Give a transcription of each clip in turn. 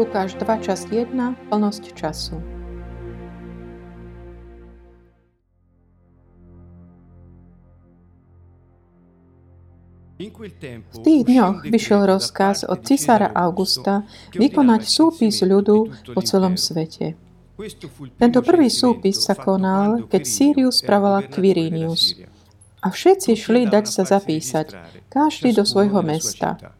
Lukáš 2, časť 1, plnosť času. V tých dňoch vyšiel rozkaz od cisára Augusta vykonať súpis ľudu po celom svete. Tento prvý súpis sa konal, keď Sirius spravovala Quirinius. A všetci šli dať sa zapísať, každý do svojho mesta.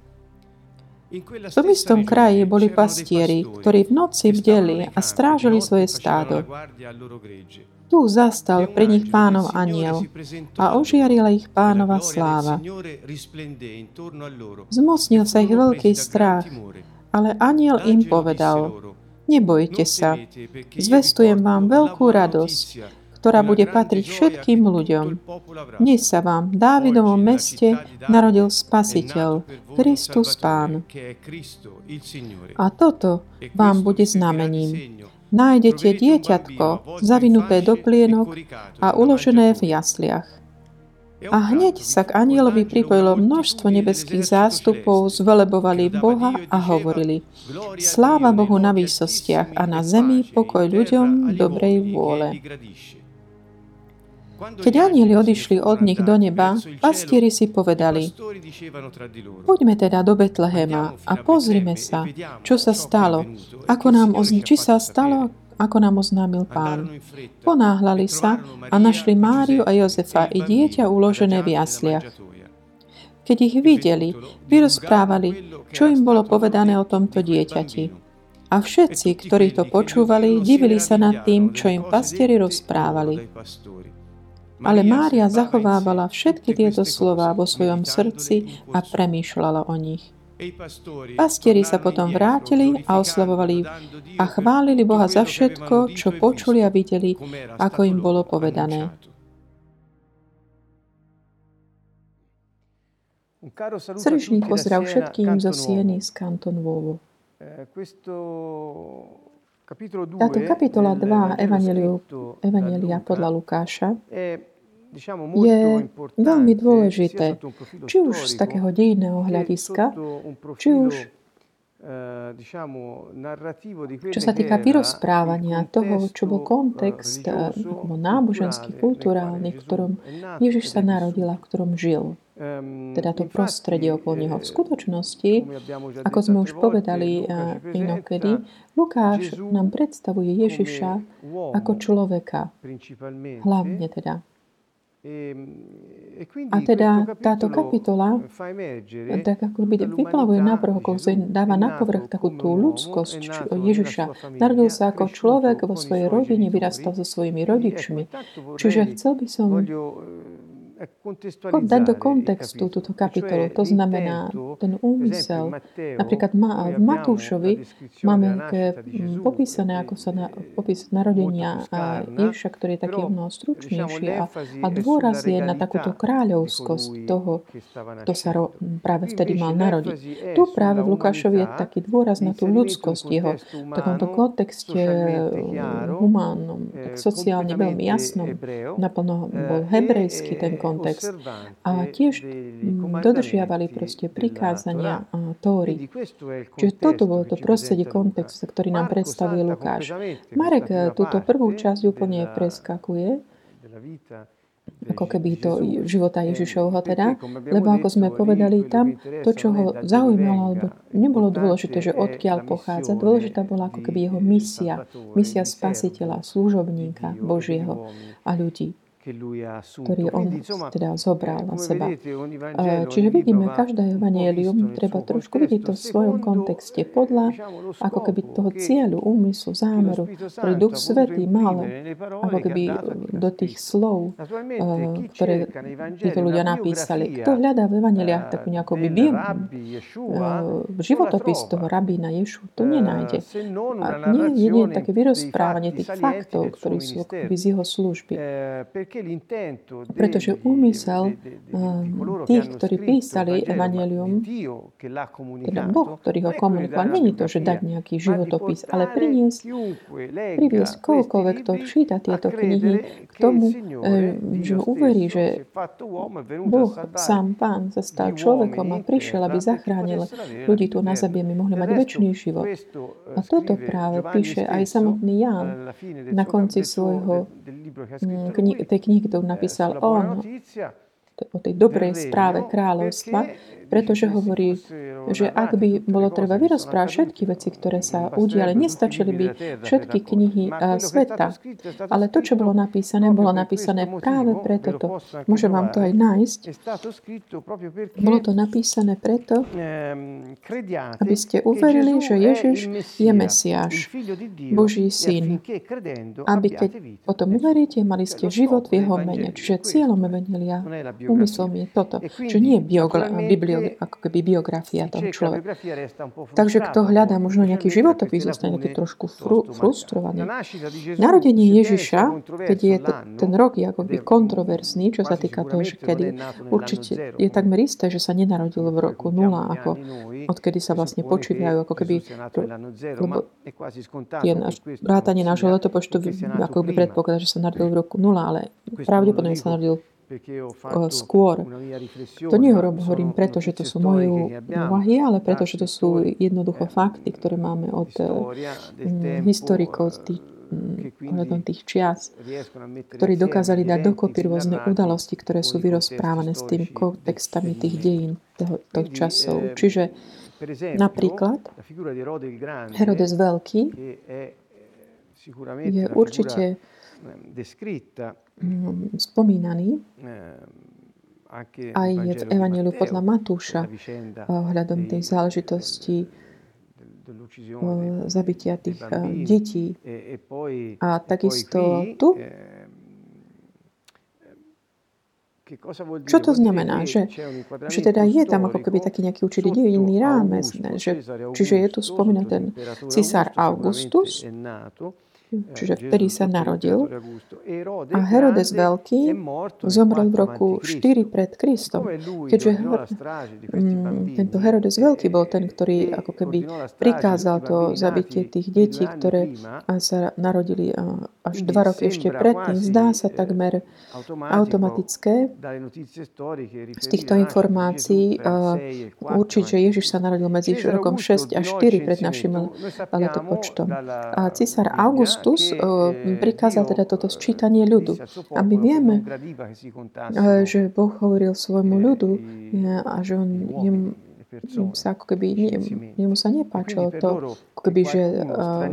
V tom istom kraji boli pastieri, ktorí v noci bdeli a strážili svoje stádo. Tu zastal pri nich pánov aniel a ožiarila ich pánova sláva. Zmocnil sa ich veľký strach, ale aniel im povedal, nebojte sa, zvestujem vám veľkú radosť, ktorá bude patriť všetkým ľuďom. Dnes sa vám v Dávidovom meste narodil Spasiteľ, Kristus Pán. A toto vám bude znamením nájdete dieťatko zavinuté do plienok a uložené v jasliach. A hneď sa k anielovi pripojilo množstvo nebeských zástupov, zvelebovali Boha a hovorili Sláva Bohu na výsostiach a na zemi pokoj ľuďom dobrej vôle. Keď anieli odišli od nich do neba, pastieri si povedali, poďme teda do Betlehema a pozrime sa, čo sa stalo, ako nám ozn- či sa stalo, ako nám oznámil pán. Ponáhľali sa a našli Máriu a Jozefa i dieťa uložené v jasliach. Keď ich videli, vyrozprávali, čo im bolo povedané o tomto dieťati. A všetci, ktorí to počúvali, divili sa nad tým, čo im pastieri rozprávali. Ale Mária zachovávala všetky tieto slova vo svojom srdci a premýšľala o nich. Pastieri sa potom vrátili a oslavovali a chválili Boha za všetko, čo počuli a videli, ako im bolo povedané. Srdečný pozdrav všetkým zo Sieny z Kanton Vovo. Eh, Táto kapitola 2 Evangelia podľa Lukáša je veľmi dôležité, či už z takého dejného hľadiska, či už eh, čo sa týka vyrozprávania toho, čo bol kontext eh, náboženský, kulturálny, v ktorom Ježiš sa narodil a v ktorom žil. Ehm, teda to prostredie okolo neho. V skutočnosti, ako sme už povedali eh, inokedy, Lukáš nám predstavuje Ježiša ako človeka. Hlavne teda. Ehm, e a teda táto kapitola tak ako by vyplavuje na ako dáva na povrch takú tú ľudskosť Ježiša. Narodil sa ako človek vo svojej rodine, vyrastal so svojimi rodičmi. Čiže chcel by som dať do kontextu túto kapitolu. To znamená ten úmysel. Napríklad v Matúšovi máme popísané, ako sa na, popis narodenia Ježiša, ktorý je taký mnoho stručnejší a, a dôraz je na takúto kráľovskosť toho, kto sa ro, práve vtedy mal narodiť. Tu práve v Lukášovi je taký dôraz na tú ľudskosť jeho v takomto kontexte humánnom, tak sociálne veľmi jasnom. Naplno bol hebrejský ten kontext kontext. A tiež dodržiavali proste prikázania tóry. Čiže toto bolo to prostredie kontextu, ktorý nám predstavuje Lukáš. Marek eh, túto prvú časť úplne preskakuje ako keby to života Ježišovho teda, lebo ako sme povedali tam, to, čo ho zaujímalo, alebo nebolo dôležité, že odkiaľ pochádza, dôležitá bola ako keby jeho misia, misia spasiteľa, služobníka Božieho a ľudí. Ktorý on teda zobral na seba. Čiže vidíme, každé evangelium treba trošku vidieť to v svojom kontexte podľa ako keby toho cieľu, úmyslu, zámeru, ktorý Duch Svetý mal ako keby do tých slov, ktoré títo ľudia napísali. Kto hľadá v evaneliách takú nejakú bio, životopis toho rabína Ješu, to nenájde. A nie je také vyrozprávanie tých faktov, ktorí sú akoby z jeho služby. Pretože úmysel tých, ktorí písali Evangelium, teda Boh, ktorý ho komunikoval, není to, že dať nejaký životopis, ale priniesť, priviesť koľkoľvek, kto číta tieto knihy, k tomu, že uverí, že Boh, sám Pán, sa stal človekom a prišiel, aby zachránil ľudí tu na zemi, aby mohli mať väčší život. A toto práve píše aj samotný Ján na konci svojho kni- tej knihy, ktorú napísal on. o tej dobrej správe kráľovstva, pretože hovorí, že ak by bolo treba vyrozprávať všetky veci, ktoré sa udiali, nestačili by všetky knihy sveta. Ale to, čo bolo napísané, bolo napísané práve preto. To. Môžem vám to aj nájsť. Bolo to napísané preto, aby ste uverili, že Ježiš je Mesiáš, Boží syn. Aby keď o tom uveríte, mali ste život v jeho mene. Čiže cieľom Evangelia, úmyslom je toto, že nie je Ako keby biografia toho človeka. Takže kto hľadá možno nejaký životopis, zostane taký trošku fru, frustrovaný. Narodenie Ježiša, keď je to, ten rok je ako keby kontroverzný, čo sa týka toho, že kedy určite je takmer isté, že sa nenarodil v roku 0, ako odkedy sa vlastne počívajú, ako keby lebo je naš, vrátanie nášho letopočtu ako by predpokladá, že sa narodil v roku 0, ale pravdepodobne sa narodil skôr. To nehovorím preto, že to sú moje úvahy, ale preto, že to sú jednoducho fakty, ktoré máme od mm, historikov tých, mm, ohľadom tých čias, ktorí dokázali dať dokopy rôzne udalosti, ktoré sú vyrozprávané s tým kontextami tých dejín toho časov. Čiže napríklad Herodes Veľký je určite spomínaný aj je v Evangeliu podľa Matúša ohľadom tej záležitosti zabitia tých detí. A takisto tu čo to znamená? Že, že teda je tam ako keby taký nejaký určitý dejinný rámec, ne? Že, čiže je tu spomínaný ten cisár Augustus, čiže vtedy sa narodil. A Herodes Veľký zomrel v roku 4 pred Kristom. Keďže mm, tento Herodes Veľký bol ten, ktorý ako keby prikázal to zabitie tých detí, ktoré sa narodili až dva roky ešte predtým. Zdá sa takmer automatické z týchto informácií určiť, že Ježiš sa narodil medzi rokom 6 a 4 pred našim letopočtom. A cisár August Kristus eh, prikázal teda toto sčítanie ľudu. A my vieme, že Boh hovoril svojmu ľudu a že on sa ako keby, nie, jemu sa nepáčilo to, ako keby, že uh,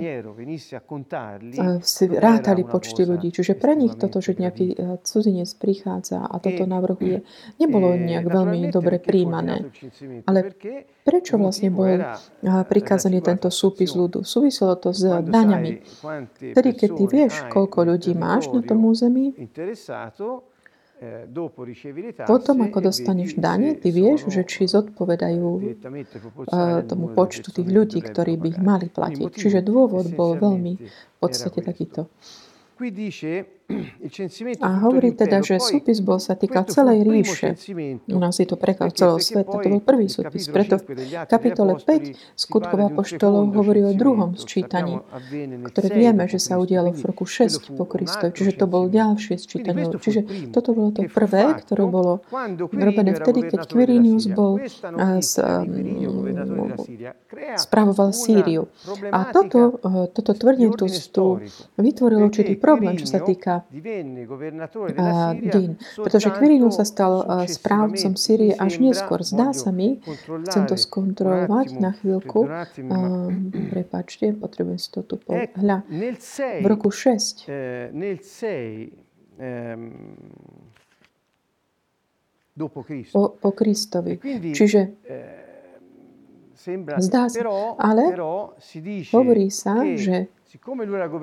si rátali počty ľudí. Čiže pre nich toto, že nejaký cudzinec prichádza a toto navrhuje, nebolo nejak veľmi dobre príjmané. Ale prečo vlastne bol prikázaný tento súpis ľudu? Súviselo to s daňami. Tedy, keď ty vieš, koľko ľudí máš na tom území, Eh, Potom, ako dostaneš dane, ty vieš, že či zodpovedajú uh, tomu počtu tých ľudí, ktorí by ich mali platiť. Čiže dôvod bol veľmi v podstate takýto. A hovorí teda, že súpis bol sa týka celej ríše. U nás je to preklad celého sveta. To bol prvý súpis. Preto v kapitole 5 skutkov apoštolov hovorí o druhom sčítaní, ktoré vieme, že sa udialo v roku 6 po Kristovi. Čiže to bol ďalšie sčítanie. Čiže toto bolo to prvé, ktoré bolo robené vtedy, keď Quirinius bol s, um, spravoval Sýriu. A toto, uh, toto tvrdenie tu, tu vytvorilo určitý problém, čo sa týka dejín. Pretože Quirinus sa stal správcom Syrie až neskôr. Zdá sa mi, chcem to skontrolovať na chvíľku. Prepačte, potrebujem si to tu pohľa. V roku 6 ehm, dopo Cristo. po, po Kristovi. E Čiže eh, sembra, Zdá sa, ale hovorí sa, že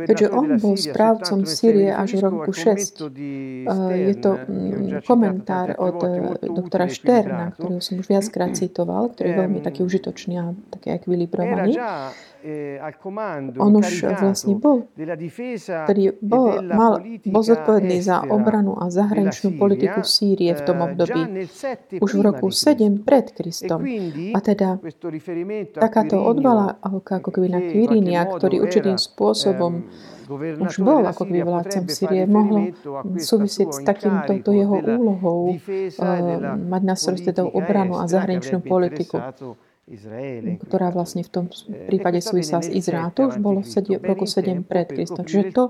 keďže governatore on della bol Siria správcom soltanto nel Sýrie až v roku al 6, commento di Uh, je to mm, komentár od eh, doktora e Šterna, ktorého som už viackrát citoval, ktorý je veľmi Ehm, taký užitočný a taký ekvilibrovaný. eh, On už vlastne bol, ktorý e bol, mal, bol zodpovedný za obranu a zahraničnú politiku Sýrie v tom eh, období. già nel 7 Už v roku di Cristo. 7 pred E Kristom. A teda takáto odvolávka ako keby na Quirinia, ktorý určitým spôsobom už bol ako keby vládcom Sýrie, mohlo súvisieť s takýmto incarico jeho úlohou eh, mať na starosti teda obranu a zahraničnú politiku, ktorá vlastne v tom Eh, prípade e questo súvisela s Izraelom. 7 To už bolo v, roku ben in 7 tempo pred Kristom. Čiže to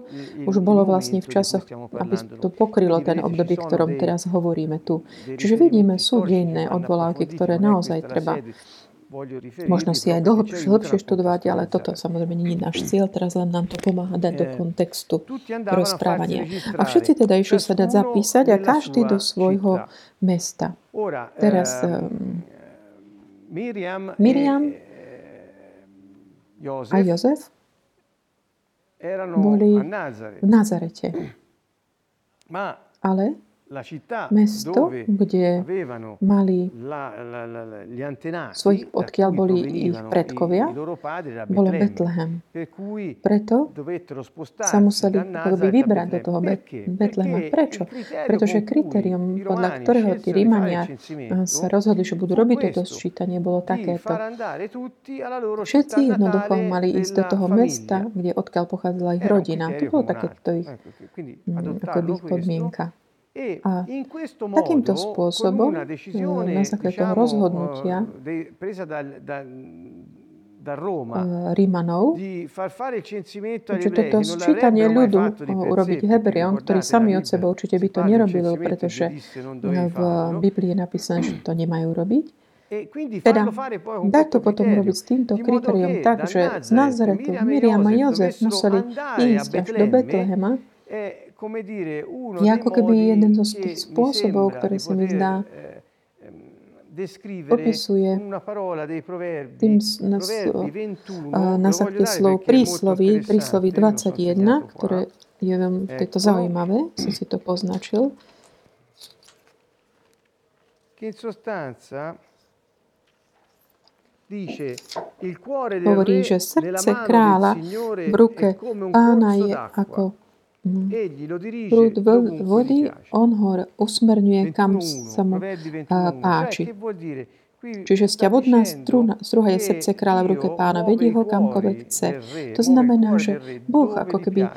už bolo vlastne v časoch, aby to pokrylo ten sono ktorom teraz hovoríme tu. Čiže vidíme, sú vanno odvolávky, ktoré naozaj treba možno si aj dlho, hĺbšie študovať, ale toto samozrejme nie je náš cieľ, teraz len nám to pomáha dať do Eh, kontextu rozprávania. A všetci teda išli sa dať zapísať a každý do svojho mesta. Teraz ehm, Miriam, Miriam e eh, a Josef Jozef boli v Nazarete. Ale mesto, kde mali svojich, odkiaľ boli ich predkovia, bolo Betlehem. Preto sa museli a vybrať do toho Bet- Perché? Betlema. Perché Prečo? Pretože kritérium, podľa ktorého tí Rímania sa rozhodli, že budú robiť toto sčítanie, bolo takéto. Všetci jednoducho mali ísť do toho mesta, kde odkiaľ pochádzala ich rodina. To bolo takéto ich, mm, ako adottarlo ich podmienka. E A takýmto spôsobom, na základe toho rozhodnutia eh, Roma eh, Rímanov, že toto sčítanie ľudu urobiť Hebreom, ktorí sami od seba určite by to nerobili, pretože v. Biblii je napísané, že to nemajú robiť. E Teda dať to potom robiť s týmto kritériom tak, že z Nazaret Nazaretu Miriam Miriam e a Jozef museli ísť až do Betlehema, je ako keby jeden zo spôsobov, ktoré sa mi zdá, opisuje tým na, s- proverbi 21, a na lo voglio základe slov prísloví, prísloví interessante, non so se 21, segnato qua. ktoré je veľmi Eccolo. zaujímavé, som si to poznačil, hovorí, že srdce kráľa v ruke pána je ako mm, prúd vody, on ho usmerňuje, kam 21, sa mu 21, páči. Čiže sta vodná dicendo struna, struha je srdce kráľa v ruke pána, vedie ho kamkoľvek chce. To znamená, že Boh ako keby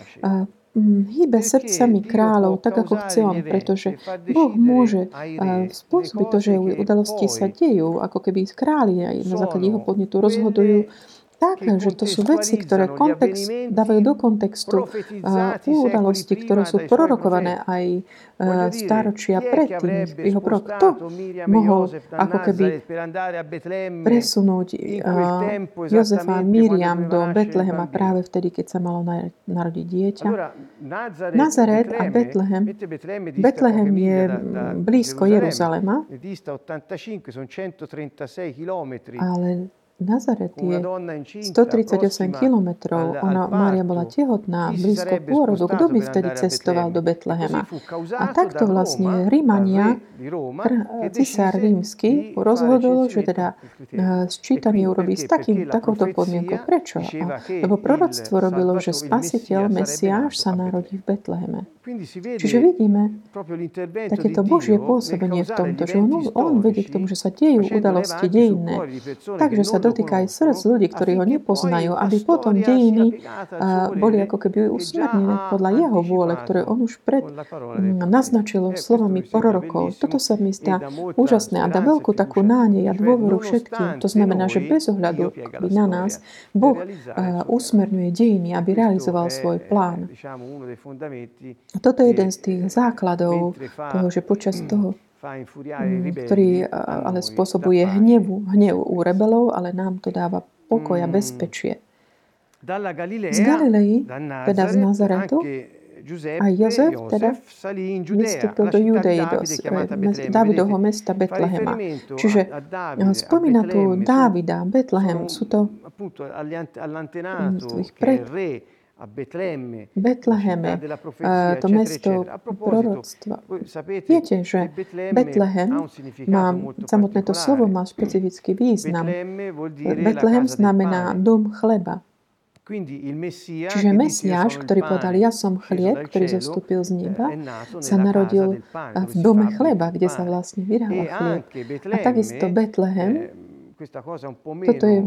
mm, hýbe srdcami kráľov tak, ako chce on, pretože e Boh môže re spôsobiť to, že udalosti sa dejú, ako keby králi aj na základe jeho podnetu rozhodujú tak, že to sú veci, ktoré kontext, dávajú do kontextu profetizzati udalosti, ktoré sú prorokované aj Voglio a, dire, stáročia chi è che predtým jeho prorok. E mohol ako keby presunúť tempo Jozefa a Miriam do Betlehema práve vtedy, keď sa malo nar- narodiť dieťa. Nazaret, a Betlehem. Betlehem je mm, blízko Jeruzalema, ne dista 85, sono 136 chilometri. ale Nazaret je donna incinta 138 prossima kilometrov. Ona, Mária bola tehotná, blízko pôrodu. Kto by vtedy cestoval do? Betlehema? A takto vlastne Rímania, cisár rímsky, rozhodol, že teda sčítanie E quindi urobí s takým, takouto podmienkou. Prečo? lebo proroctvo robilo, že spasiteľ, Mesiáš sa narodí v Betleheme. Čiže vidíme takéto Božie pôsobenie v tomto, že on, on vedie k tomu, že sa dejú udalosti dejinné, takže sa lo dotýka aj srdc ľudí, ktorí ho nepoznajú, aby potom dejiny boli ako keby usmernené podľa jeho vôle, ktoré on už pred con la parola dei profeti. naznačil questo slovami prorokov. Toto sa mi zdá úžasné a dá veľkú takú nádej a dôveru všetkým. To znamená, že bez ohľadu, na nás, Boh usmerňuje dejiny, aby realizoval svoj plán. toto je jeden z tých základov toho, že počas toho Mm, ktorý ale spôsobuje hnevu, hnev u rebelov, ale nám to dáva pokoj a bezpečie. Z Galilei, teda z Nazaretu, a Jozef teda vystúpil do Judei, do eh, Davidovho mesta Betlehema. Čiže spomína tu Dávida, Betlehem, sú to ich pred, Betleheme, eh, to mesto proroctva. Viete, že Betlehem má, samotné to slovo má špecifický význam. Betlehem znamená dom chleba. Čiže Mesiáš, ktorý povedal, ja som chlieb, ktorý zostúpil z neba, sa narodil v dome chleba, kde sa vlastne vyrába chlieb. A takisto Betlehem toto je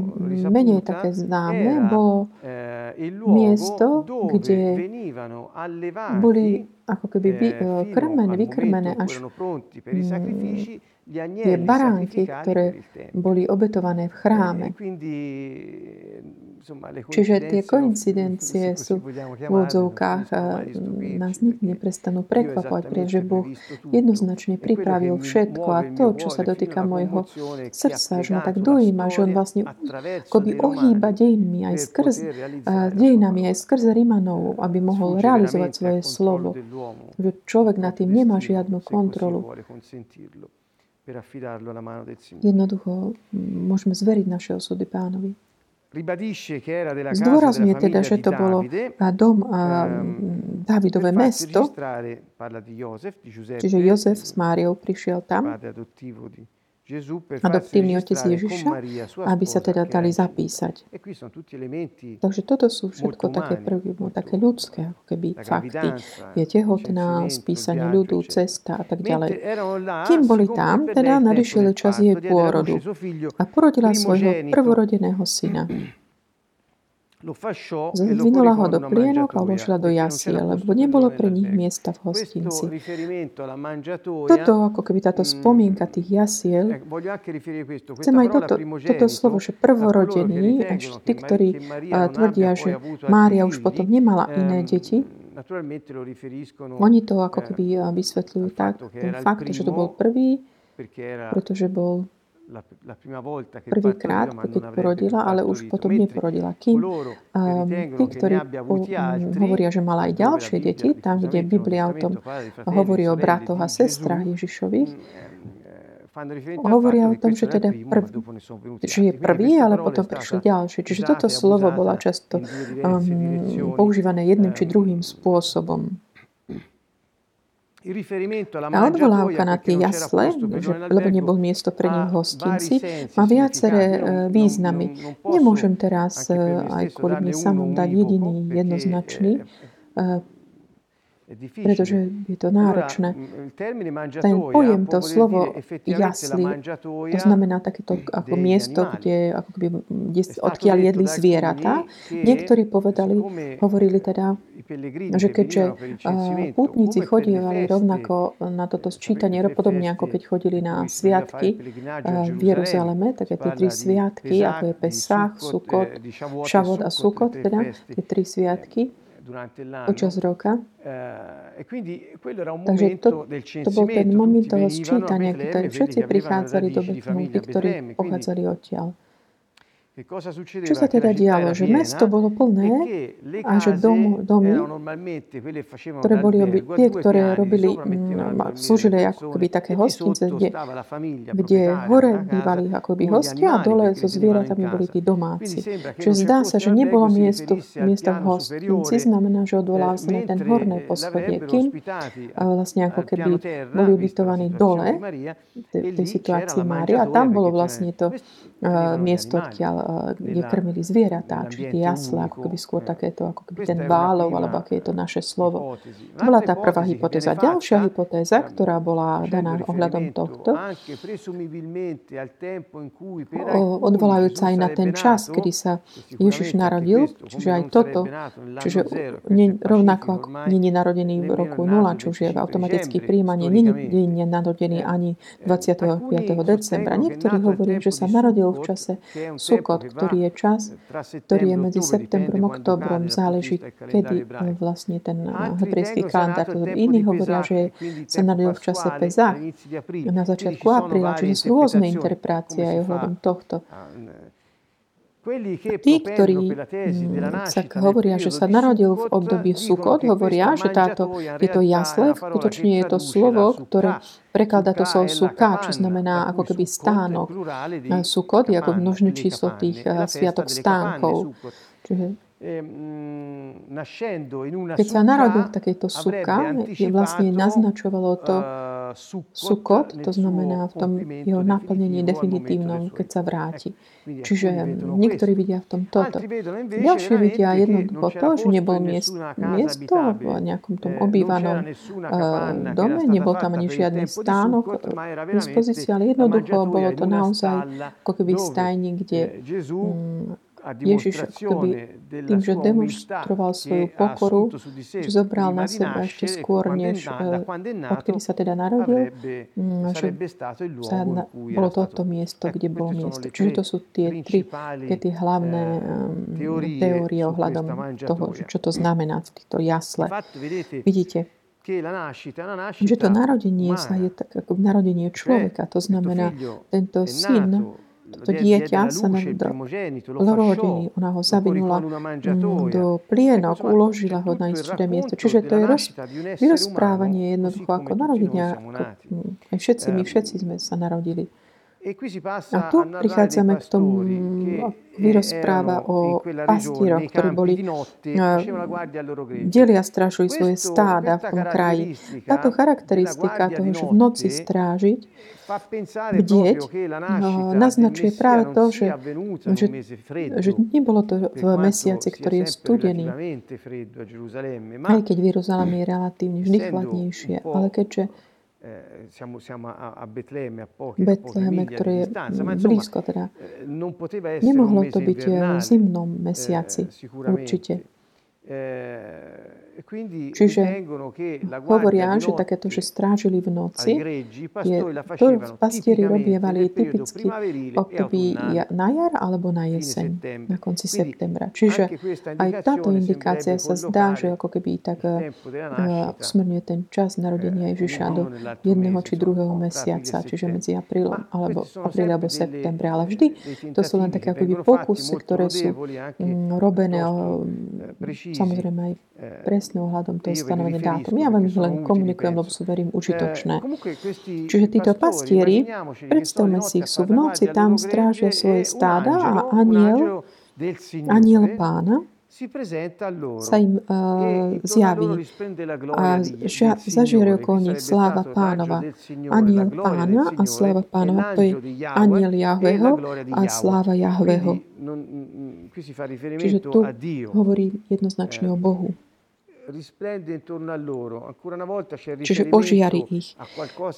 menej také známe, bolo miesto, kde boli ako keby vy, krmené, vykrmené až mm, tie baránky, ktoré boli obetované v chráme. Čiže tie koincidencie sú v odzovkách eh, nás nikdy neprestanú prekvapovať, pretože Boh jednoznačne pripravil všetko a to, čo sa dotýka môjho srdca, že ma tak dojíma, že on vlastne akoby ohýba dejinmi aj skrz, dejinami aj skrz Rimanov, aby mohol realizovať svoje slovo. Že človek nad tým nemá žiadnu kontrolu. Jednoducho môžeme zveriť naše osudy pánovi. Zdôrazňuje teda, že to bolo dom a Dávidové mesto, čiže Jozef s Máriou prišiel tam, adoptívny otec Ježiša, aby sa teda dali zapísať. Takže toto sú všetko také prvky, také ľudské, ako keby fakty. Je tehotná, spísanie ľudu, cesta a tak ďalej. Kým boli tam, teda nadišiel čas jej pôrodu a porodila svojho prvorodeného syna. Vyvinula ho do plienok a uložila do jasie, lebo nebolo pre nich miesta v hostinci. Toto, ako keby táto spomienka tých jasiel, chcem aj toto, toto slovo, že prvorodení, až tí, ktorí tvrdia, že Mária už potom nemala iné deti, oni to ako keby vysvetľujú tak, ten fakt, že to bol prvý, pretože bol prvýkrát, keď porodila, ale už potom neporodila. Kým ehm, tí, ktorí po, mm, hovoria, že mala aj ďalšie deti, tam, kde Biblia o tom hovorí o bratoch a sestrách Ježišových, hovoria o tom, že teda prv, že je prvý, ale potom prišli ďalší. Čiže toto slovo bolo často um, používané jedným či druhým spôsobom. A odvolávka na tie jasle, že, lebo nebol miesto pre ním v hostinci, má viaceré eh, významy. Nemôžem teraz eh, aj kvôli mne samom dať jediný jednoznačný eh, pretože je to náročné. Ten pojem, to slovo jasli, to znamená takéto ako miesto, kde, ako keby, odkiaľ jedli zvieratá. Niektorí povedali, hovorili teda, že keďže pútnici chodievali rovnako na toto sčítanie, podobne ako keď chodili na sviatky v Jeruzaleme, také tie tri sviatky, ako je Pesach, Sukot, Šavod a Sukot, teda tie tri sviatky, počas roka. Takže to, to bol ten moment toho sčítania, keď všetci prichádzali do Bethumu, tí, ktorí pochádzali odtiaľ. Čo sa teda dialo? Že mesto bolo plné a že dom, domy, ktoré boli obi- tie, ktoré robili, slúžili ako keby také hostince, kde, kde hore bývali ako keby hostia a dole so zvieratami boli tí domáci. Čiže zdá sa, že nebolo miesto, miesta v hostinci, znamená, že odvolal sa na ten horné poschodie, kým vlastne ako keby boli ubytovaní dole. v tej situácii Mária a tam bolo vlastne to Eh, miesto, odkiaľ, kde eh, zvieratá, čiže tie jasle, ako keby skôr eh, takéto, ako keby ten bálov, alebo aké je to naše slovo. To bola tá prvá hypotéza. Ďalšia hypotéza, ktorá bola daná ohľadom tohto, odvolajúca aj na ten čas, kedy sa e Ježiš narodil, čiže aj toto, čiže ne, rovnako ako není narodený v roku 0, čiže je automaticky príjmanie, není narodený ani 25. decembra. Niektorí hovoria, že sa narodil v čase Sukot, ktorý je čas, ktorý je medzi septembrom a októbrom, záleží, kedy e, vlastne ten e, hebrejský kalendár. Iní hovoria, že sa narodil v čase Pezach na začiatku apríla, čiže sú rôzne interpretácie aj ohľadom tohto. Tí, ktorí mm, sa hovoria, že sa narodil v období Sukot, hovoria, že táto, tieto jasle, skutočne je to slovo, ktoré prekladá to slovo suka, čo znamená ako keby stánok. Sukot je ako množné číslo tých eh, sviatok stánkov. Čiže Ehm, Keď sa narodil v takejto suka, je vlastne naznačovalo to eh, sukot, to znamená v tom jeho naplnení definitívnom, keď sa vráti. Čiže niektorí vidia v tom toto. Ďalšie vidia jednoducho to, že nebol miest, miesto v nejakom tom obývanom uh, dome, nebol tam ani žiadny stánok v dispozícii, ale jednoducho bolo to naozaj ako keby stajník, kde um, Ježiš akoby tým, že demonstroval svoju pokoru, že zobral na seba ešte skôr, než eh, odkedy sa teda narodil, mm, že sa na, bolo toto miesto, kde bolo miesto. Čiže to sú tie tri tie hlavné um, teórie ohľadom toho, čo to znamená v týchto jasle. Vidíte, že to narodenie sa je tak ako narodenie človeka. To znamená, tento syn toto dieťa sa narodilo, ona ho zavinula do plienok, uložila ho na isté miesto. Čiže to je roz, vyrozprávanie jednoducho ako narodenia. Všetci, my všetci sme sa narodili. E A tu prichádzame k tomu, vyrozpráva o pastieroch, ktorí boli delia strážujú svoje stáda v tom kraji. Táto charakteristika toho, že v noci strážiť, bdieť, naznačuje práve to, že, že, že nebolo to v mesiaci, ktorý je studený, aj keď v Jeruzaleme je relatívne vždy chladnejšie, ale keďže siamo, siamo a, a Betlemme, a poche, Betlemme, ktoré je blízko teda. Eh, Nemohlo to byť v zimnom mesiaci, eh, určite. Čiže hovoria, že takéto, že strážili v noci, je, to pastieri robievali typicky období na jar alebo na jeseň, na konci septembra. Čiže aj táto indikácia sa zdá, že ako keby tak usmerňuje ten čas narodenia Ježiša do jedného či druhého mesiaca, čiže medzi aprílom alebo apríl alebo septembre. Ale vždy to sú len také akoby pokusy, ktoré sú robené samozrejme aj presne presne ohľadom toho stanovenia dátum. Ja vám ich len komunikujem, lebo sú, verím, užitočné. Čiže títo pastieri, predstavme si ich, sú v noci, tam strážia svoje stáda a aniel, aniel pána sa im uh, zjaví a ža, zažiari okolo nich sláva pánova. Aniel pána a sláva pánova, to je aniel Jahveho a sláva Jahveho. Čiže tu hovorí jednoznačne o Bohu. Čiže ožiari ich.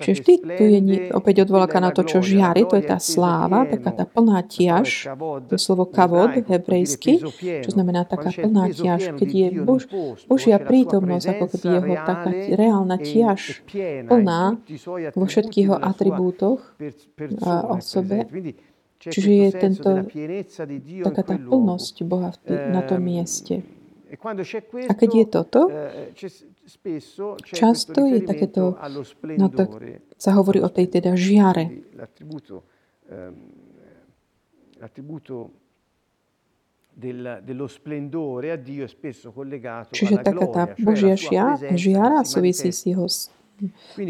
Čiže vždy tu je opäť odvolaka na to, čo žiari, to je tá sláva, taká tá plná tiaž, to je slovo kavod hebrejsky, čo znamená taká plná tiaž, keď je Bož, Božia prítomnosť, ako keby jeho taká reálna tiaž plná vo všetkých jeho atribútoch a osobe. Čiže je tento, taká tá plnosť Boha na tom mieste. E A keď je toto, často je takéto, no tak sa hovorí o tej teda žiare. Čiže taká tá Božia žiara súvisí s jeho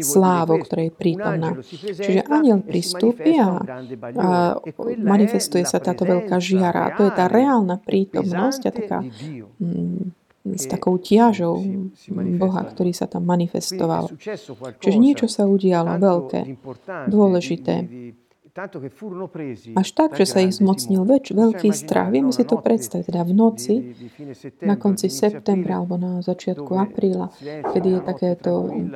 slávou, ktorá je prítomná. Čiže aniel pristúpi a, a manifestuje sa táto veľká žiara. A to je tá reálna prítomnosť a taká mm, s takou tiažou Boha, ktorý sa tam manifestoval. Čiže niečo sa udialo veľké, dôležité. Až tak, že sa ich zmocnil väč, veľký strach. Vieme si to predstaviť. Teda v noci, na konci septembra alebo na začiatku apríla, kedy je takéto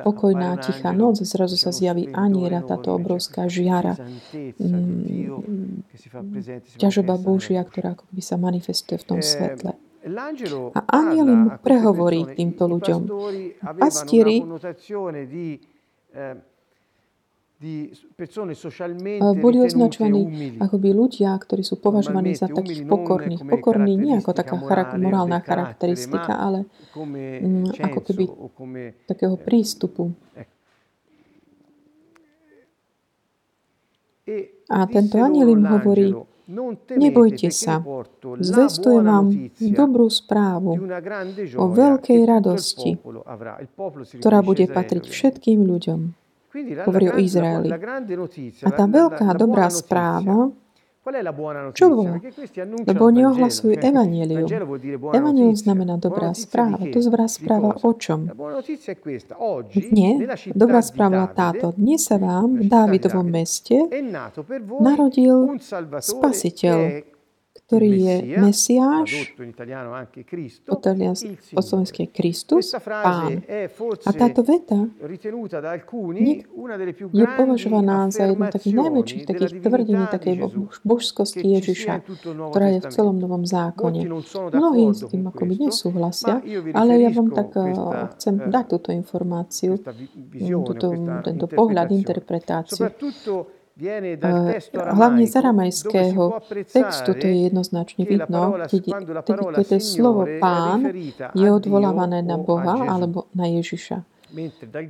pokojná, tichá noc, zrazu sa zjaví aniera, táto obrovská žiara, mm, ťažoba Božia, ktorá by sa manifestuje v tom svetle. A aniel im prehovorí týmto ľuďom. Pastieri boli označovaní ako by ľudia, ktorí sú považovaní za takých pokorných. Pokorní nie ako taká charak- morálna charakteristika, ale mm, ako keby takého prístupu. E A tento aniel im hovorí, Nebojte sa, zvestujem vám dobrú správu o veľkej radosti, ktorá bude patriť všetkým ľuďom. Hovorí o Izraeli. A tá veľká dobrá správa čo bolo? Lebo oni ohlasujú evanílium. Evanílium znamená dobrá správa. To dobrá správa o čom? Nie, dobrá správa táto. Dnes sa vám v Dávidovom meste narodil Spasiteľ, ktorý je Mesiáš, po slovensky je Kristus, Pán. A táto veta je považovaná za jednu takých najväčších takých tvrdení takej božskosti Ježiša, ktorá je v celom Novom zákone. Mnohí s tým akoby nesúhlasia, ale ja vám tak eh, chcem dať túto informáciu, túto, tento pohľad, interpretáciu. Eh, hlavne z aramajského textu to je jednoznačne vidno, keď, keď to slovo pán je odvolávané na Boha alebo na Ježiša.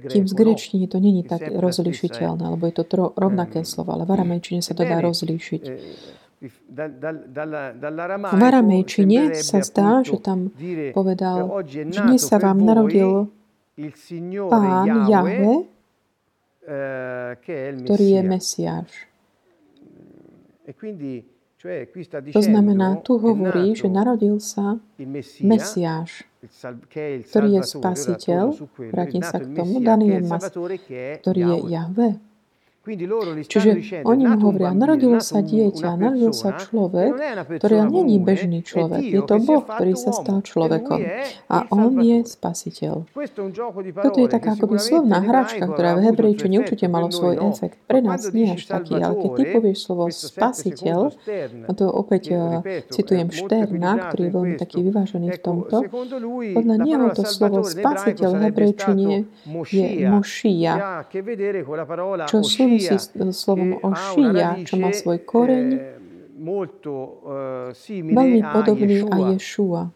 Kým z grečtiny to není tak rozlišiteľné, lebo je to tro, rovnaké slovo, ale v aramejčine sa to dá rozlíšiť. Eh, v aramejčine sa zdá, že tam povedal, že dnes sa vám narodil pán Jahve, Eh, ktorý je Mesiáš. To znamená, tu hovorí, že narodil sa Mesiáš, ktorý je spasiteľ, vrátim sa k tomu, daný je mas, ktorý je Jahve. Čiže oni mu hovoria, narodilo sa dieťa, narodil sa človek, ktorý není bežný človek. Je to Boh, ktorý sa stal človekom. A on je spasiteľ. Toto je taká akoby slovná hračka, ktorá v hebrejčine určite malo svoj efekt. Pre nás nie až taký, ale keď ty povieš slovo spasiteľ, a to opäť uh, citujem Šterna, ktorý je veľmi taký vyvážený v tomto, podľa neho to slovo spasiteľ v hebrejčine je Mošia, čo sú súvisí s slovom Ošia, čo má svoj koreň, veľmi podobný a Ješua.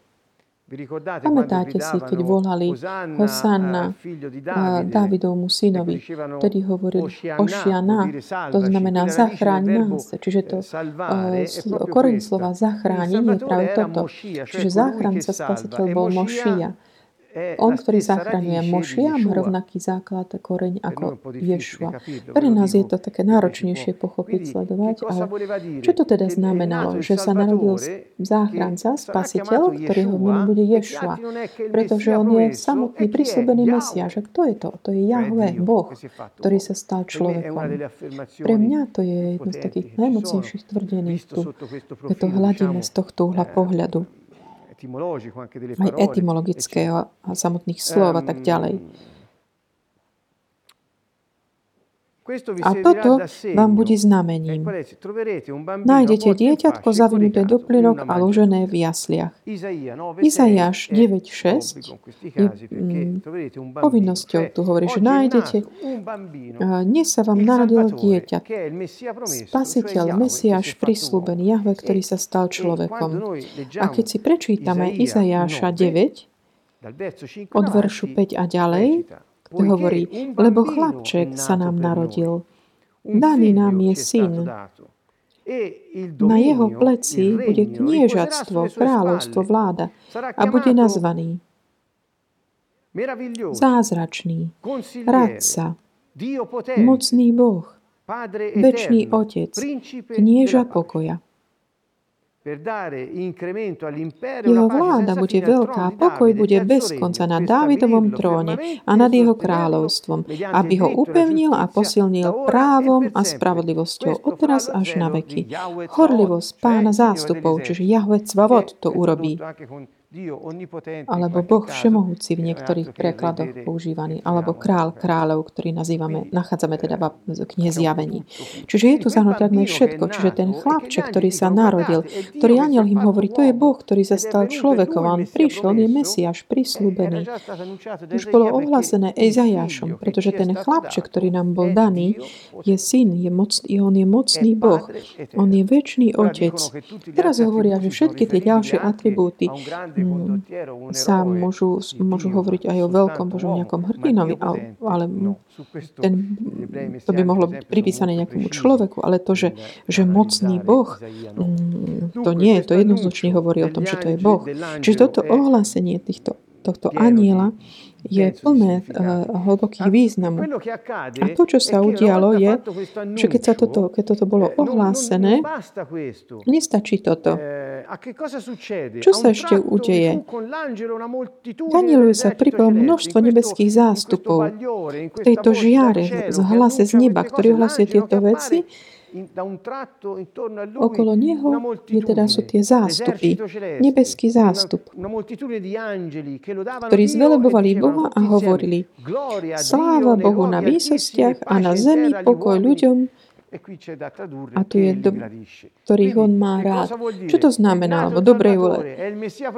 Pamätáte si, keď volali Hosanna Davidovmu synovi, ktorý hovoril Ošiana, to znamená zachráň nás. Čiže to koreň slova zachrániť je práve toto. Čiže záchranca spasiteľ bol Mošia. On, ktorý zachraňuje Mošia, má rovnaký základ a koreň ako Ješua. Pre nás je to také náročnejšie pochopiť, sledovať, ale čo to teda znamenalo? Že sa narodil záchranca, spasiteľ, ktorého meno bude Ješua. Pretože on je samotný prísľubený Mesiáš. A kto je to? To je Jahve, Boh, ktorý sa stal človekom. Pre mňa to je jedno z takých najmocnejších tvrdení tu, keď to hľadíme z tohto uhla pohľadu aj etymologického a samotných slov a tak ďalej. A toto vám bude znamením. Nájdete dieťatko zavinuté do plynok a ložené v jasliach. Izaiáš 9.6 je mm, povinnosťou. Tu hovorí, že nájdete, dnes sa vám narodil dieťa, spasiteľ, Mesiáš prislúbený, Jahve, ktorý sa stal e človekom. A keď si prečítame Izaiáša 9, od veršu 5 a ďalej, hovorí, lebo chlapček sa nám narodil. Daný nám je syn. Na jeho pleci bude kniežatstvo, kráľovstvo, vláda a bude nazvaný zázračný, radca, mocný Boh, večný Otec, knieža pokoja. Jeho vláda bude veľká, pokoj bude bez konca na Dávidovom tróne a nad jeho kráľovstvom, aby ho upevnil a posilnil právom a spravodlivosťou odteraz až na veky. Horlivosť pána zástupov, čiže Jahve Cvavot to urobí alebo Boh Všemohúci v niektorých prekladoch používaný, alebo král kráľov, ktorý nazývame, nachádzame teda v knihe zjavení. Čiže je tu zahrnuté všetko. Čiže ten chlapček, ktorý sa narodil, ktorý aniel im hovorí, to je Boh, ktorý sa stal človekom, on prišiel, on je Mesiáš, prislúbený. Už bolo ohlásené Ezajášom, pretože ten chlapček, ktorý nám bol daný, je syn, je moc, on je mocný Boh, on je väčší otec. Teraz hovoria, že všetky tie ďalšie atribúty sa môžu, môžu hovoriť aj o veľkom Božom nejakom hrdinovi, ale, ten, to by mohlo byť pripísané nejakému človeku, ale to, že, že mocný Boh, to nie, to jednoznačne hovorí o tom, že to je Boh. Čiže toto ohlásenie týchto, tohto aniela je plné uh, hlbokých významov. A to, čo sa udialo, je, že keď, sa toto, keď toto bolo eh, ohlásené, nestačí toto. Eh, čo sa ešte udeje? Danielovi sa pripalo množstvo nebeských zástupov k tejto žiare z hlase z neba, ktorý ohlasuje tieto veci Okolo neho je teda sú tie zástupy, nebeský zástup, ktorí zvelebovali Boha a hovorili Sláva Bohu na výsostiach a na zemi pokoj ľuďom, a tu je, do, ktorých on má rád. Čo to znamená? Alebo dobrej vole.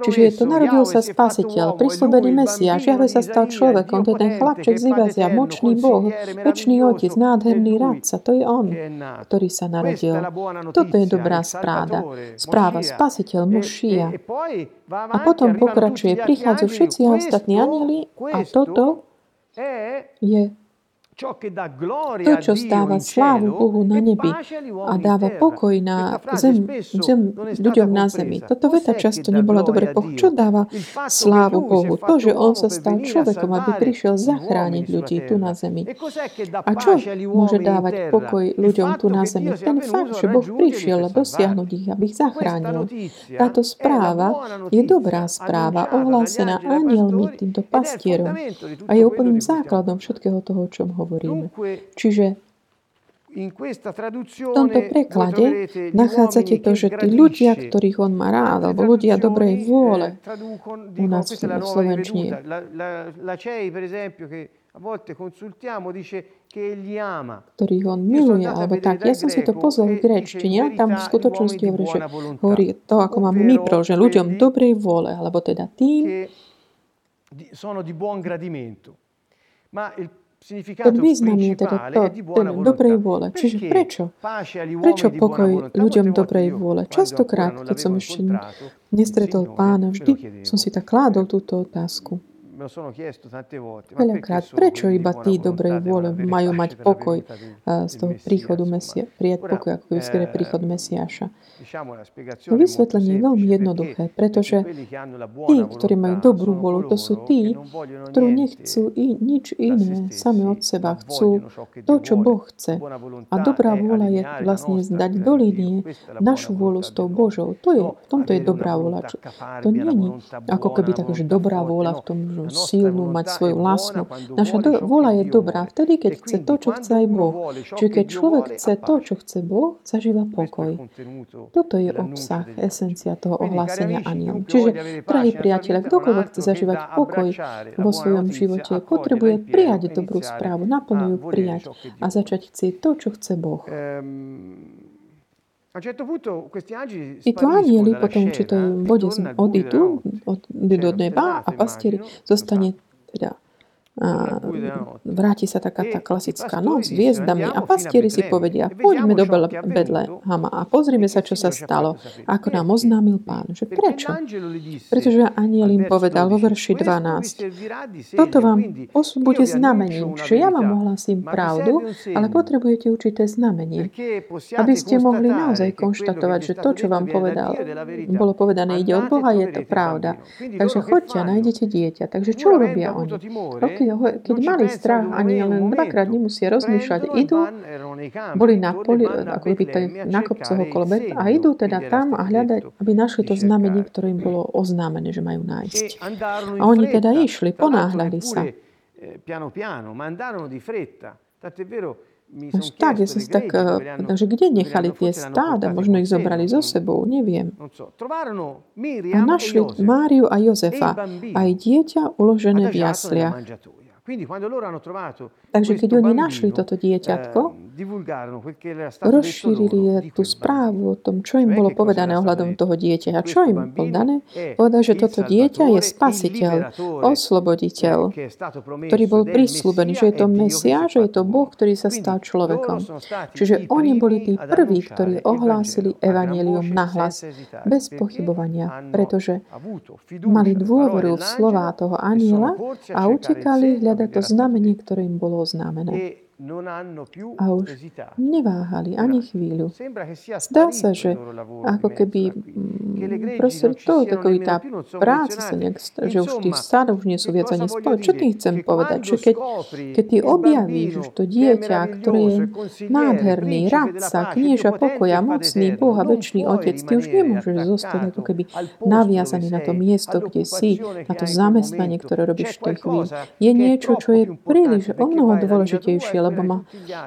Čiže je to narodil sa spasiteľ, prislúbený Mesiáš, Jahve sa stal človekom, to je ten chlapček z Ivazia, močný Boh, väčší otec, nádherný radca, to je on, ktorý sa narodil. Toto je dobrá správa. Správa, spasiteľ, Mošia. A potom pokračuje, prichádzajú všetci ostatní anieli a toto je to, čo stáva slávu Bohu na nebi a dáva pokoj na zem, zem, ľuďom na zemi. Toto veta často nebola dobre Boh. Čo dáva slávu Bohu? To, že On sa stal človekom, aby prišiel zachrániť ľudí tu na zemi. E a čo môže dávať pokoj ľuďom tu na zemi? Ten fakt, že Boh prišiel dosiahnuť ich, aby ich zachránil. Táto správa je dobrá správa, ohlásená anielmi týmto pastierom a je úplným základom všetkého toho, o čom hovorí hovoríme. Čiže v tomto preklade nachádzate to, že tí ľudia, ktorých on má rád, alebo ľudia dobrej vôle, u nás v Slovenčine, ktorých on miluje, alebo tak. Ja som si to pozrel v gréčtine, tam v skutočnosti hovorí, že hovorí to, ako máme my že ľuďom dobrej vôle, alebo teda tým, sono di buon gradimento. Ma il ten význam je teda to, ten dobrej vôle. Čiže prečo? Prečo pokoj ľuďom dobrej vôle? Častokrát, keď som ešte nestretol pána, vždy som si tak kládol túto otázku. Veľakrát, prečo iba tí dobrej vôle majú mať pokoj z toho príchodu Mesia, prijať pokoj ako keby skôr príchod Mesiáša? Vysvetlenie je veľmi jednoduché, pretože tí, ktorí majú dobrú vôľu, to sú tí, ktorí nechcú i nič iné sami od seba. Chcú to, čo Boh chce. A dobrá vôľa je vlastne zdať do línie našu vôľu s tou Božou. To je, v tomto je dobrá vôľa. To nie je ako keby tak, že dobrá vôľa v tom, že silnú, mať svoju vlastnú. Naša do, vola je dobrá vtedy, keď chce to, čo chce aj Boh. Čiže keď človek chce to, čo chce Boh, zažíva pokoj. Toto je obsah, esencia toho ohlásenia aniel. Čiže, drahí priatelia, kdokoľvek chce zažívať pokoj vo svojom živote, potrebuje prijať dobrú správu, naplno ju prijať a začať chcieť to, čo chce Boh. Títo anieli potom či to bode odídu od, od neba a pastieri zostane teda a vráti sa taká tá klasická noc s hviezdami a pastieri si povedia, poďme do Bedlehama a pozrime sa, čo sa stalo, ako nám oznámil pán. Že prečo? Pretože aniel im povedal vo verši 12, toto vám bude znamením, že ja vám ohlasím pravdu, ale potrebujete určité znamenie, aby ste mohli naozaj konštatovať, že to, čo vám povedal, bolo povedané, ide od Boha, je to pravda. Takže choďte a nájdete dieťa. Takže čo robia oni? Okay, keď mali strach, ani len dvakrát nemusia rozmýšľať, idú, boli na poli, ako by na kopcoch okolo Bet a idú teda tam a hľadať, aby našli to znamenie, ktoré im bolo oznámené, že majú nájsť. A oni teda išli, ponáhľali sa. Piano piano, ma andarono di fretta. Tant'è vero až tak, ja som si tak, takže kde nechali tie stáda? Možno ich zobrali so sebou, neviem. A našli Máriu a Jozefa, aj dieťa uložené v jasliach. Takže keď oni našli toto dieťatko, rozšírili tú správu o tom, čo im bolo povedané ohľadom toho dieťa. A čo im bolo dané? Povedal, že toto dieťa je spasiteľ, osloboditeľ, ktorý bol prislúbený, že je to Mesia, že je to Boh, ktorý sa stal človekom. Čiže oni boli tí prví, ktorí ohlásili evanelium nahlas, bez pochybovania, pretože mali dôveru v slová toho aniela a utekali hľadať to znamenie, ktoré im bolo oznámené a už neváhali ani chvíľu. Zdá sa, že ako keby proste to, takový tá práca sa nejak, že už tí stále už nie sú viac ani spolu. Čo tým chcem povedať? Že keď, keď ty objavíš už to dieťa, ktoré je nádherný, radca, knieža pokoja, mocný Boh a väčší Otec, ty už nemôžeš zostať ako keby naviazaný na to miesto, kde si, na to zamestnanie, ktoré robíš v tej chvíli. Je niečo, čo je príliš o mnoho dôležitejšie, lebo má,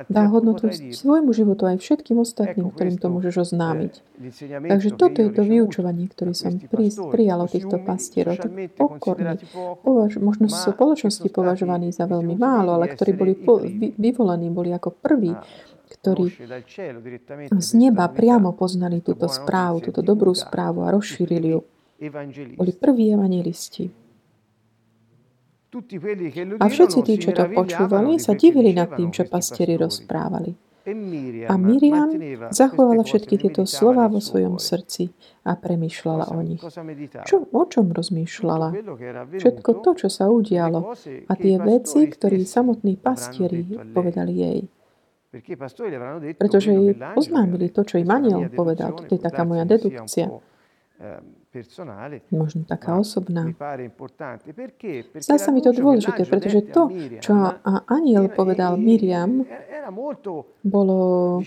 dá hodnotu svojmu životu aj všetkým ostatným, ktorým to môžeš oznámiť. Takže toto je to vyučovanie, ktoré som prijal od týchto pastierov. Tak pokorne, považ, možno sú spoločnosti považovaní za veľmi málo, ale ktorí boli po, vy, vyvolení, boli ako prví, ktorí z neba priamo poznali túto správu, túto dobrú správu a rozšírili ju. Boli prví evangelisti. A všetci tí, čo to počúvali, sa divili nad tým, čo pastieri rozprávali. E a Miriam zachovala všetky tieto slova vo svojom srdci a premýšľala o nich. Čo, o čom rozmýšľala? Všetko to, čo sa udialo a tie veci, ktoré samotní pastieri povedali jej. Pretože jej oznámili to, čo im aniel povedal. Toto je taká moja dedukcia. Možno taká osobná. Zdá sa mi to dôležité, pretože to, čo aniel povedal Miriam, bolo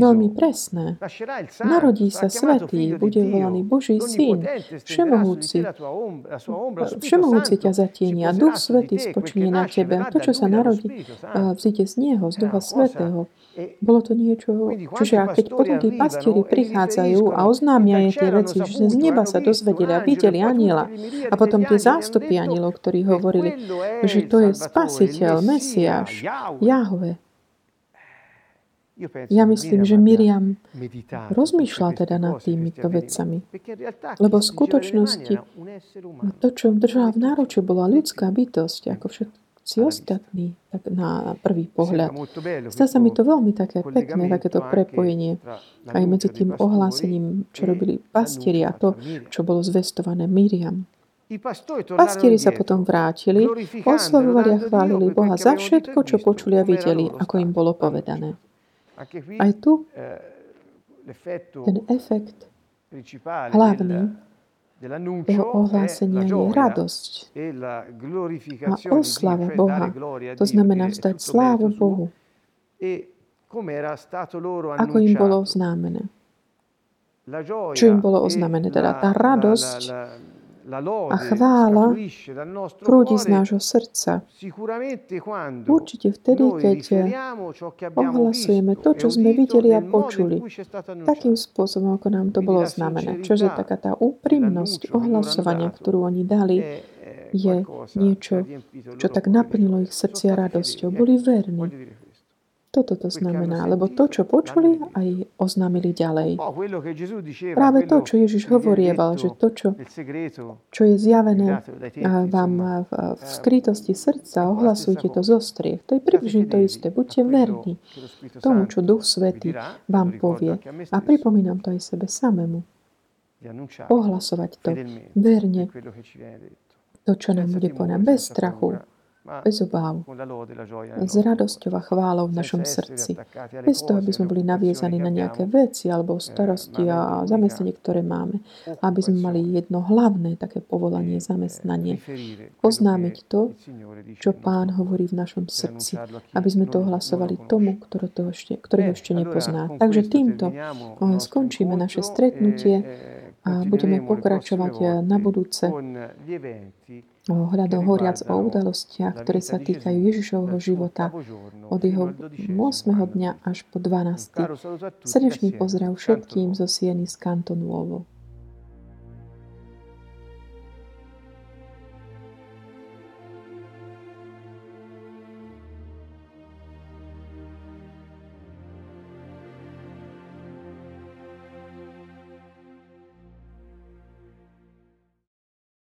veľmi presné. Narodí sa svetý, bude volaný Boží syn, všemohúci. Všemohúci ťa zatieni a Duch Svetý spočíne na tebe. A to, čo sa narodí, vzíde z Neho, z Ducha Svetého. Bolo to niečo, čiže a keď potom tí pastieri prichádzajú a oznámia je tie veci, že z neba sa dozvedeli a videli aniela a potom tie zástupy anielov, ktorí hovorili, že to je spasiteľ, Mesiáš, Jahve. Ja myslím, že Miriam rozmýšľa teda nad týmito vecami. Lebo v skutočnosti to, čo držala v náročí, bola ľudská bytosť, ako všetci ostatní, tak na prvý pohľad. Zdá sa mi to veľmi také pekné, takéto prepojenie aj medzi tým ohlásením, čo robili pastieri a to, čo bolo zvestované Miriam. Pastieri sa potom vrátili, oslavovali a chválili Boha za všetko, čo počuli a videli, ako im bolo povedané. Aj tu ten efekt hlavný jeho ohlásenia je radosť a oslava Boha. To znamená vzdať slávu Bohu. Ako im bolo oznámené. Čo im bolo oznámené? Teda tá radosť a chvála prúdi z nášho srdca. Určite vtedy, keď ohlasujeme to, čo sme videli a počuli, takým spôsobom, ako nám to bolo znamené. Čože taká tá úprimnosť ohlasovania, ktorú oni dali, je niečo, čo tak naplnilo ich srdcia radosťou. Boli verní. Toto to znamená, lebo to, čo počuli, aj oznámili ďalej. Práve to, čo Ježiš hovorieval, že to, čo, čo je zjavené vám v skrytosti srdca, ohlasujte to zo striech. To je približne to isté. Buďte verní tomu, čo Duch Svetý vám povie. A pripomínam to aj sebe samému. Ohlasovať to verne. To, čo nám bude povedať, bez strachu, bez obáv, s radosťou a chválou v našom srdci. Bez toho, aby sme boli naviezaní na nejaké veci alebo eh, starosti a zamestnanie, ktoré máme. Aby sme mali jedno hlavné také povolanie, zamestnanie. Oznámiť to, čo Pán hovorí v našom srdci. Aby sme to ohlasovali tomu, ktorý to ešte, ktorý ho ešte nepozná. Takže týmto eh, skončíme naše stretnutie eh, a budeme pokračovať na budúce ohľadom horiac o udalostiach, ktoré sa týkajú Ježišovho života od jeho 8. dňa až po 12. Srdečný pozdrav všetkým zo Sieny z Kantonuovo.